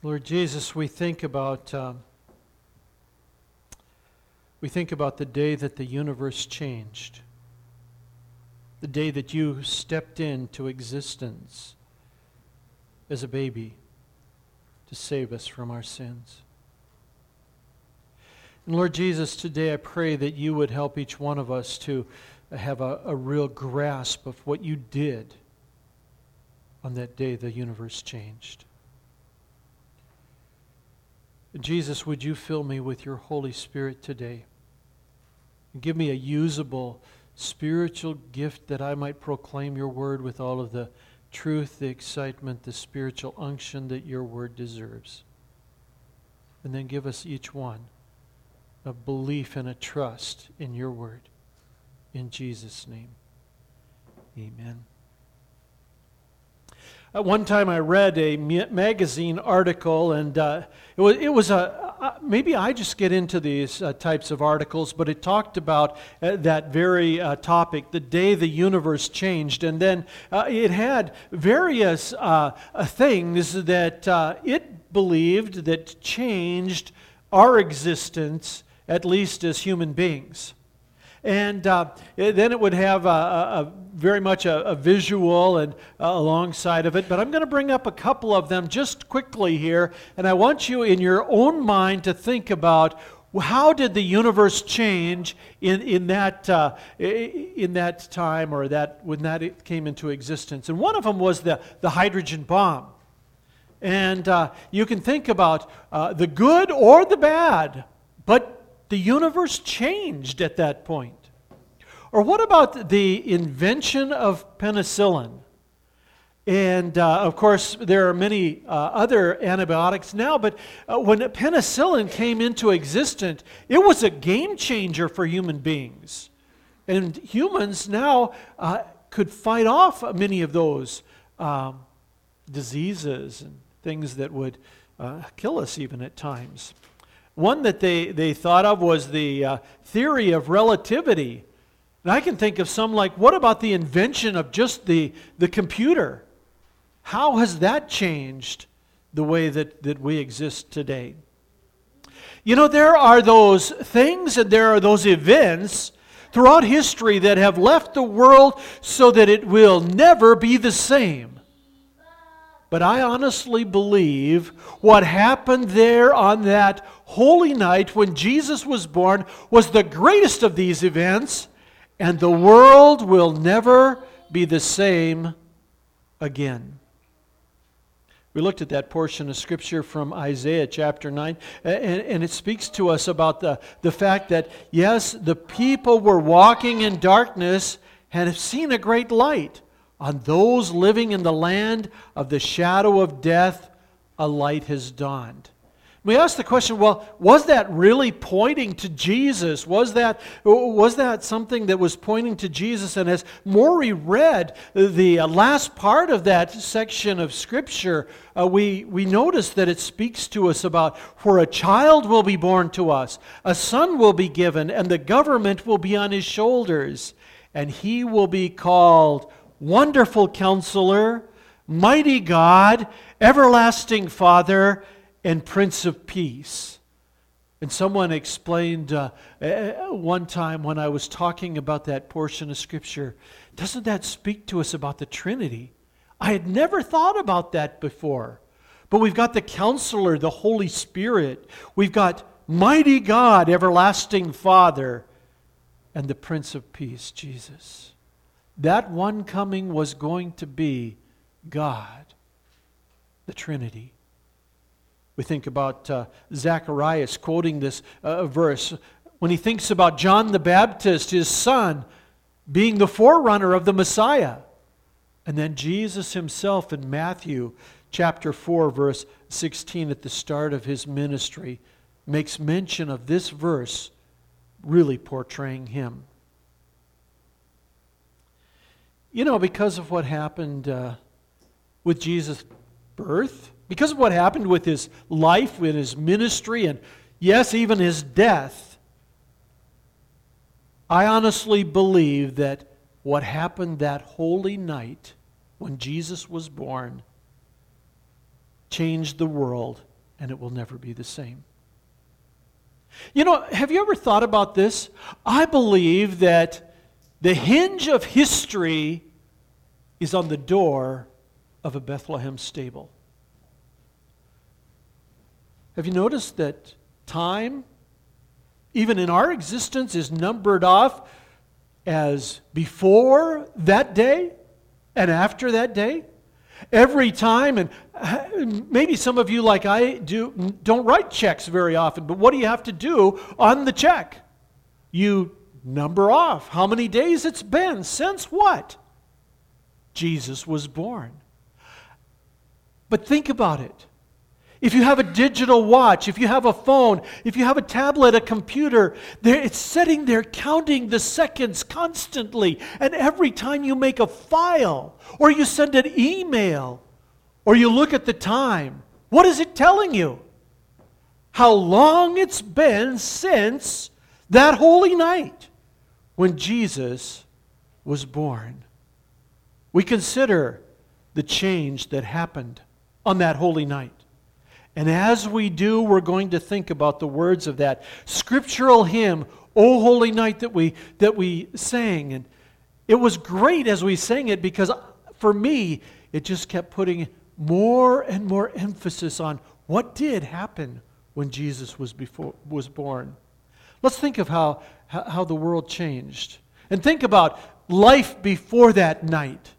Lord Jesus, we think about um, we think about the day that the universe changed, the day that you stepped into existence as a baby to save us from our sins. And Lord Jesus, today I pray that you would help each one of us to have a, a real grasp of what you did on that day the universe changed. Jesus, would you fill me with your Holy Spirit today? Give me a usable spiritual gift that I might proclaim your word with all of the truth, the excitement, the spiritual unction that your word deserves. And then give us each one a belief and a trust in your word. In Jesus' name, amen. At one time, I read a magazine article, and uh, it was, it was a uh, maybe I just get into these uh, types of articles, but it talked about uh, that very uh, topic, the day the universe changed, and then uh, it had various things that it believed that changed our existence, at least as human beings. And uh, then it would have a, a very much a, a visual and uh, alongside of it. But I'm going to bring up a couple of them just quickly here. And I want you in your own mind to think about how did the universe change in, in, that, uh, in that time or that, when that came into existence? And one of them was the, the hydrogen bomb. And uh, you can think about uh, the good or the bad, but the universe changed at that point. Or what about the invention of penicillin? And uh, of course, there are many uh, other antibiotics now, but uh, when penicillin came into existence, it was a game changer for human beings. And humans now uh, could fight off many of those um, diseases and things that would uh, kill us even at times. One that they, they thought of was the uh, theory of relativity. And I can think of some like, what about the invention of just the, the computer? How has that changed the way that, that we exist today? You know, there are those things and there are those events throughout history that have left the world so that it will never be the same. But I honestly believe what happened there on that holy night when Jesus was born was the greatest of these events, and the world will never be the same again. We looked at that portion of Scripture from Isaiah chapter 9, and, and, it speaks to us about the, the fact that, yes, the people were walking in darkness and have seen a great light. On those living in the land of the shadow of death, a light has dawned. We ask the question well, was that really pointing to Jesus? Was that, was that something that was pointing to Jesus? And as Maury read the last part of that section of Scripture, uh, we, we notice that it speaks to us about for a child will be born to us, a son will be given, and the government will be on his shoulders, and he will be called Wonderful Counselor, Mighty God, Everlasting Father, and Prince of Peace. And someone explained uh, one time when I was talking about that portion of Scripture, doesn't that speak to us about the Trinity? I had never thought about that before. But we've got the Counselor, the Holy Spirit. We've got Mighty God, Everlasting Father, and the Prince of Peace, Jesus that one coming was going to be God, the Trinity. We think about uh, Zacharias quoting this uh, verse when he thinks about John the Baptist, his son, being the forerunner of the Messiah. And then Jesus himself in Matthew chapter 4, verse 16, at the start of his ministry, makes mention of this verse really portraying him. You know, because of what happened uh, with Jesus' birth, because of what happened with his life, with his ministry, and yes, even his death, I honestly believe that what happened that holy night when Jesus was born changed the world and it will never be the same. You know, have you ever thought about this? I believe that the hinge of history is on the door of a Bethlehem stable. Have you noticed that time, even in our existence, is numbered off as before that day and after that day? Every time, and maybe some of you, like I do, don't write checks very often, but what do you have to do on the check? You number off how many days it's been since what? Jesus was born. But think about it. If you have a digital watch, if you have a phone, if you have a tablet, a computer, it's sitting there counting the seconds constantly. And every time you make a file, or you send an email, or you look at the time, what is it telling you? How long it's been since that holy night when Jesus was born. We consider the change that happened on that holy night. And as we do, we're going to think about the words of that scriptural hymn, O Holy Night, that we, that we sang. And it was great as we sang it because for me, it just kept putting more and more emphasis on what did happen when Jesus was, before, was born. Let's think of how, how the world changed. And think about life before that night.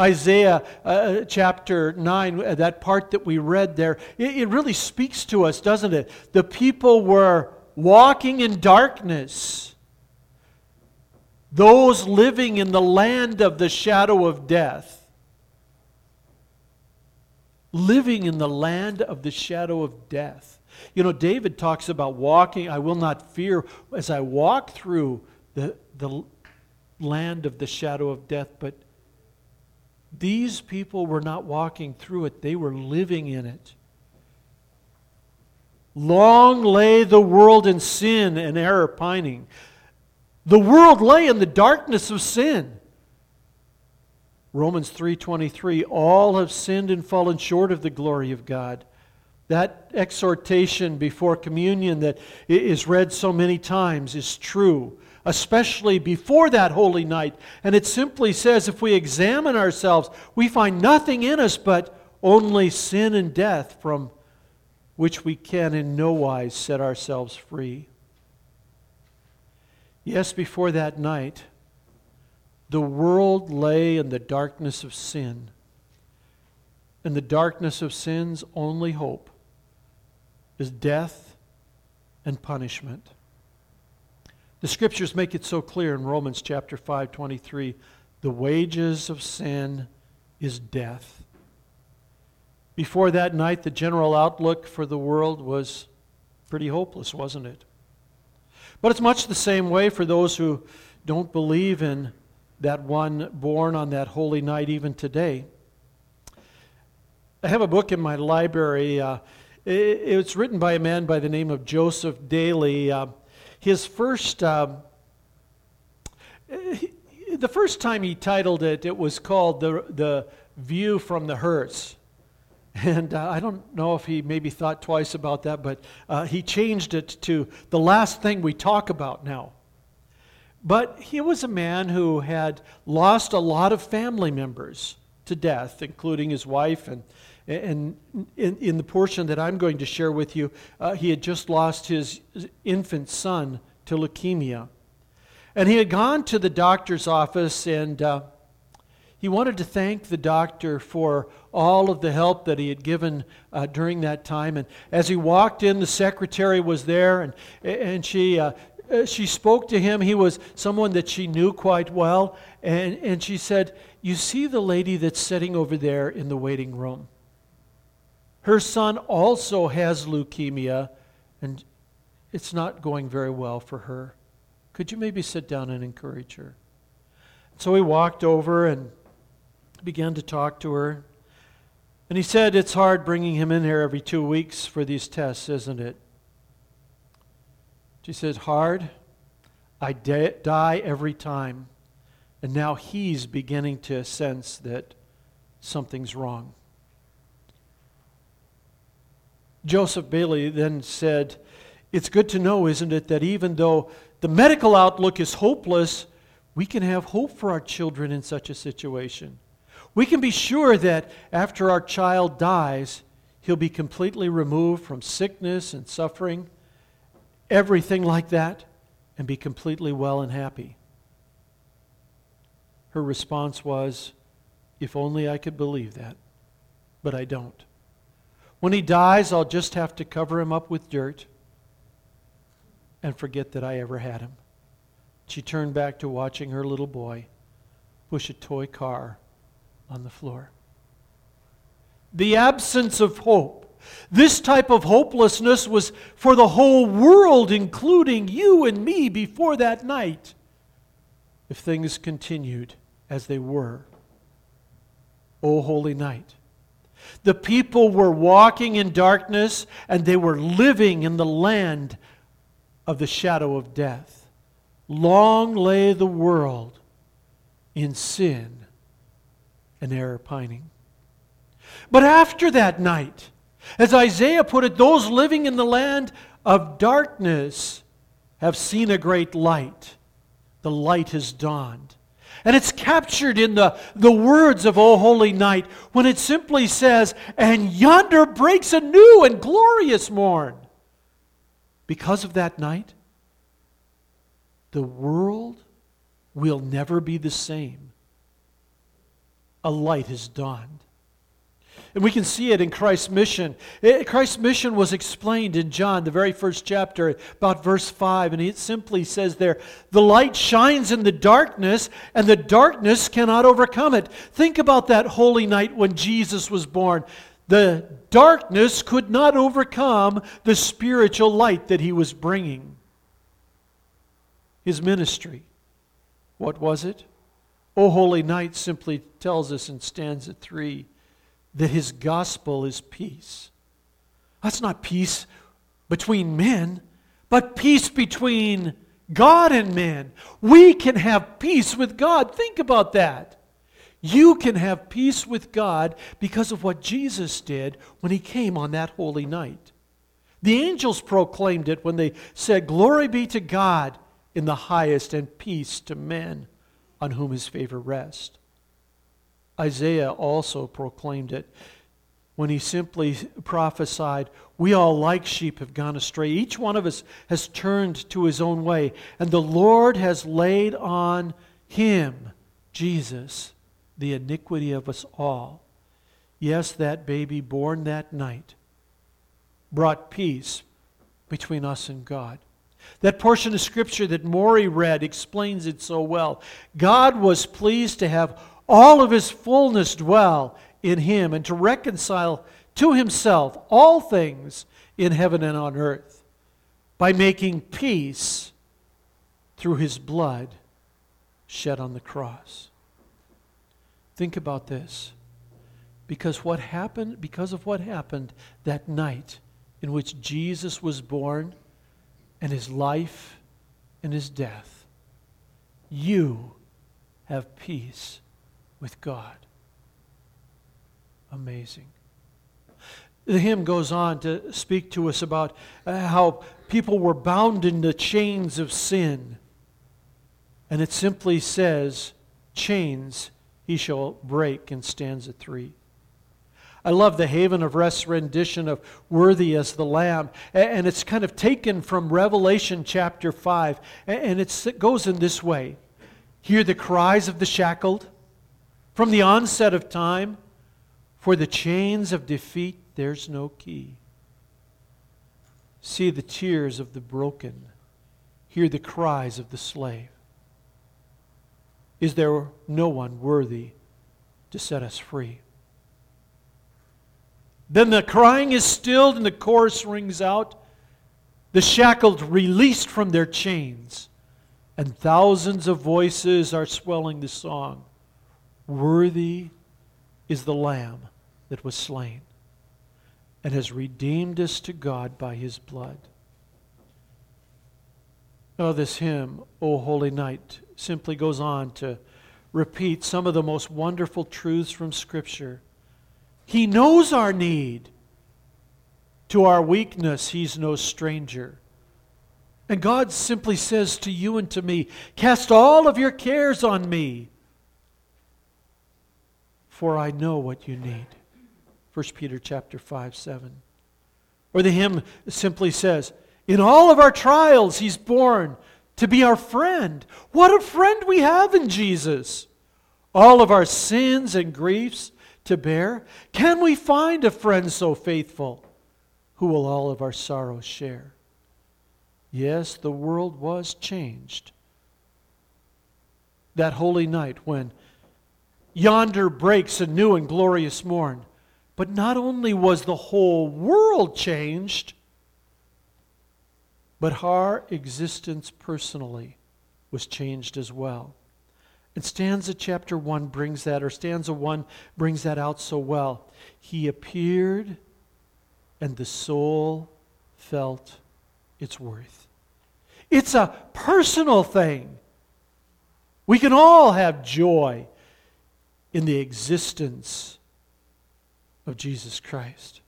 Isaiah uh, uh, chapter 9, uh, that part that we read there, it, it really speaks to us, doesn't it? The people were walking in darkness, those living in the land of the shadow of death. Living in the land of the shadow of death. You know, David talks about walking, I will not fear as I walk through the, the land of the shadow of death, but these people were not walking through it, they were living in it. Long lay the world in sin and error pining. The world lay in the darkness of sin. Romans 3:23 all have sinned and fallen short of the glory of God. That exhortation before communion that is read so many times is true especially before that holy night. And it simply says if we examine ourselves, we find nothing in us but only sin and death from which we can in no wise set ourselves free. Yes, before that night, the world lay in the darkness of sin. And the darkness of sin's only hope is death and punishment. The scriptures make it so clear in Romans chapter 5, 23. The wages of sin is death. Before that night, the general outlook for the world was pretty hopeless, wasn't it? But it's much the same way for those who don't believe in that one born on that holy night, even today. I have a book in my library. Uh, it's written by a man by the name of Joseph Bayly. Uh, his first, um, the first time he titled it, it was called The, the View from the Hearse. And uh, I don't know if he maybe thought twice about that, but uh, he changed it to the last thing we talk about now. But he was a man who had lost a lot of family members to death, including his wife. And, and in, in the portion that I'm going to share with you, uh, he had just lost his infant son to leukemia. And he had gone to the doctor's office and uh, he wanted to thank the doctor for all of the help that he had given uh, during that time. And as he walked in, the secretary was there and, and she, uh, uh she spoke to him. He was someone that she knew quite well. And, and she said, You see the lady that's sitting over there in the waiting room? Her son also has leukemia, and it's not going very well for her. Could you maybe sit down and encourage her? So he walked over and began to talk to her. And he said, It's hard bringing him in here every two weeks for these tests, isn't it? She said, Hard. I die every time. And now he's beginning to sense that something's wrong. Joseph Bayly then said, It's good to know, isn't it, that even though the medical outlook is hopeless, we can have hope for our children in such a situation. We can be sure that after our child dies, he'll be completely removed from sickness and suffering, everything like that, and be completely well and happy. Her response was, If only I could believe that, but I don't. When he dies, I'll just have to cover him up with dirt and forget that I ever had him. She turned back to watching her little boy push a toy car on the floor. The absence of hope. This type of hopelessness was for the whole world, including you and me, before that night, if things continued as they were. O holy night. The people were walking in darkness and they were living in the land of the shadow of death. Long lay the world in sin and error pining. But after that night, as Isaiah put it, those living in the land of darkness have seen a great light. The light has dawned. And it's captured in the, the words of O Holy Night when it simply says, And yonder breaks a new and glorious morn. Because of that night, the world will never be the same. A light has dawned. And we can see it in Christ's mission. Eh, Christ's mission was explained in John, the very first chapter, about verse 5. And it simply says there, The light shines in the darkness, and the darkness cannot overcome it. Think about that holy night when Jesus was born. The darkness could not overcome the spiritual light that he was bringing. His ministry. What was it? O Holy Night simply tells us in stanza 3 that his gospel is peace. That's not peace between men, but peace between God and men. We can have peace with God. Think about that. You can have peace with God because of what Jesus did when he came on that holy night. The angels proclaimed it when they said, Glory be to God in the highest, and peace to men on whom his favor rests. Isaiah also proclaimed it when he simply prophesied, We all, like sheep, have gone astray. Each one of us has turned to his own way, and the Lord has laid on him, Jesus, the iniquity of us all. Yes, that baby born that night brought peace between us and God. That portion of Scripture that Maury read explains it so well. God was pleased to have all of his fullness dwell in him and to reconcile to himself all things in heaven and on earth by making peace through his blood shed on the cross. Think about this. Because what happened, because of what happened that night in which Jesus was born and his life and his death, you have peace with God. Amazing. The hymn goes on to speak to us about uh, how people were bound in the chains of sin. And it simply says, Chains he shall break in stanza three. I love the Haven of Rest rendition of Worthy as the Lamb. And it's kind of taken from Revelation chapter 5. And it goes in this way Hear the cries of the shackled, from the onset of time, for the chains of defeat, there's no key. See the tears of the broken, hear the cries of the slave. Is there no one worthy to set us free? Then the crying is stilled and the chorus rings out. The shackled released from their chains, and thousands of voices are swelling the song. Worthy is the Lamb that was slain and has redeemed us to God by his blood. Oh, this hymn, O Holy Night, simply goes on to repeat some of the most wonderful truths from Scripture. He knows our need To our weakness, He's no stranger. And God simply says to you and to me, Cast all of your cares on me, for I know what you need. 1 Peter chapter 5, 7. Or the hymn simply says, In all of our trials, He's born to be our friend. What a friend we have in Jesus! All of our sins and griefs to bear. Can we find a friend so faithful who will all of our sorrows share? Yes, the world was changed. That holy night when yonder breaks a new and glorious morn. But not only was the whole world changed, but our existence personally was changed as well. And stanza chapter 1 brings that, or stanza 1 brings that out so well. He appeared, and the soul felt its worth. It's a personal thing. We can all have joy in the existence of Jesus Christ.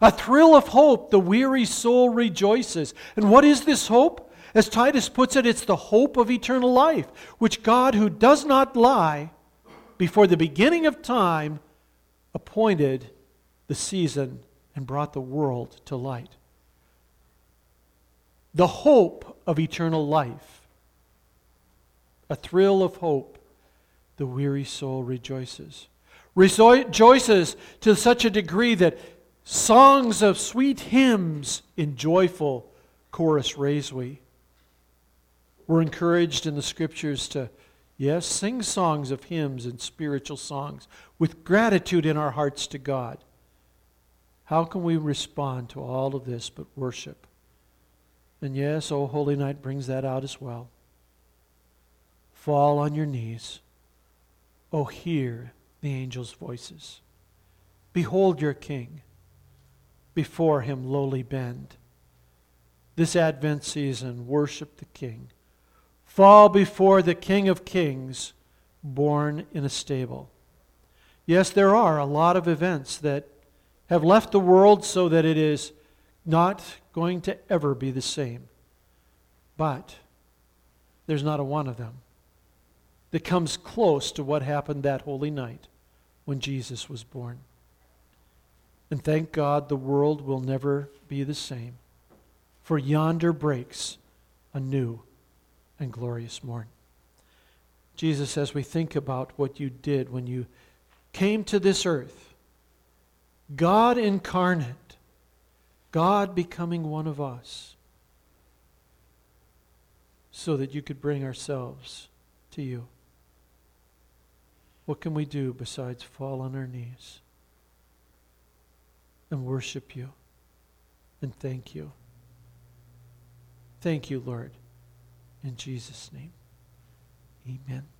A thrill of hope, the weary soul rejoices. And what is this hope? As Titus puts it, it's the hope of eternal life, which God, who does not lie, before the beginning of time, appointed the season and brought the world to light the hope of eternal life. A thrill of hope, the weary soul rejoices. Rejoices to such a degree that songs of sweet hymns in joyful chorus raise we. We're encouraged in the scriptures to, yes, sing songs of hymns and spiritual songs with gratitude in our hearts to God. How can we respond to all of this but worship? And yes, O Holy Night brings that out as well. Fall on your knees. Oh, hear the angels' voices. Behold your King. Before him lowly bend. This Advent season, worship the King. Fall before the King of Kings, born in a stable. Yes, there are a lot of events that have left the world so that it is not going to ever be the same. But there's not a one of them that comes close to what happened that holy night when Jesus was born. And thank God the world will never be the same, for yonder breaks a new and glorious morn. Jesus, as we think about what you did when you came to this earth, God incarnate, God becoming one of us so that you could bring ourselves to you. What can we do besides fall on our knees and worship you and thank you? Thank you, Lord. In Jesus' name, amen.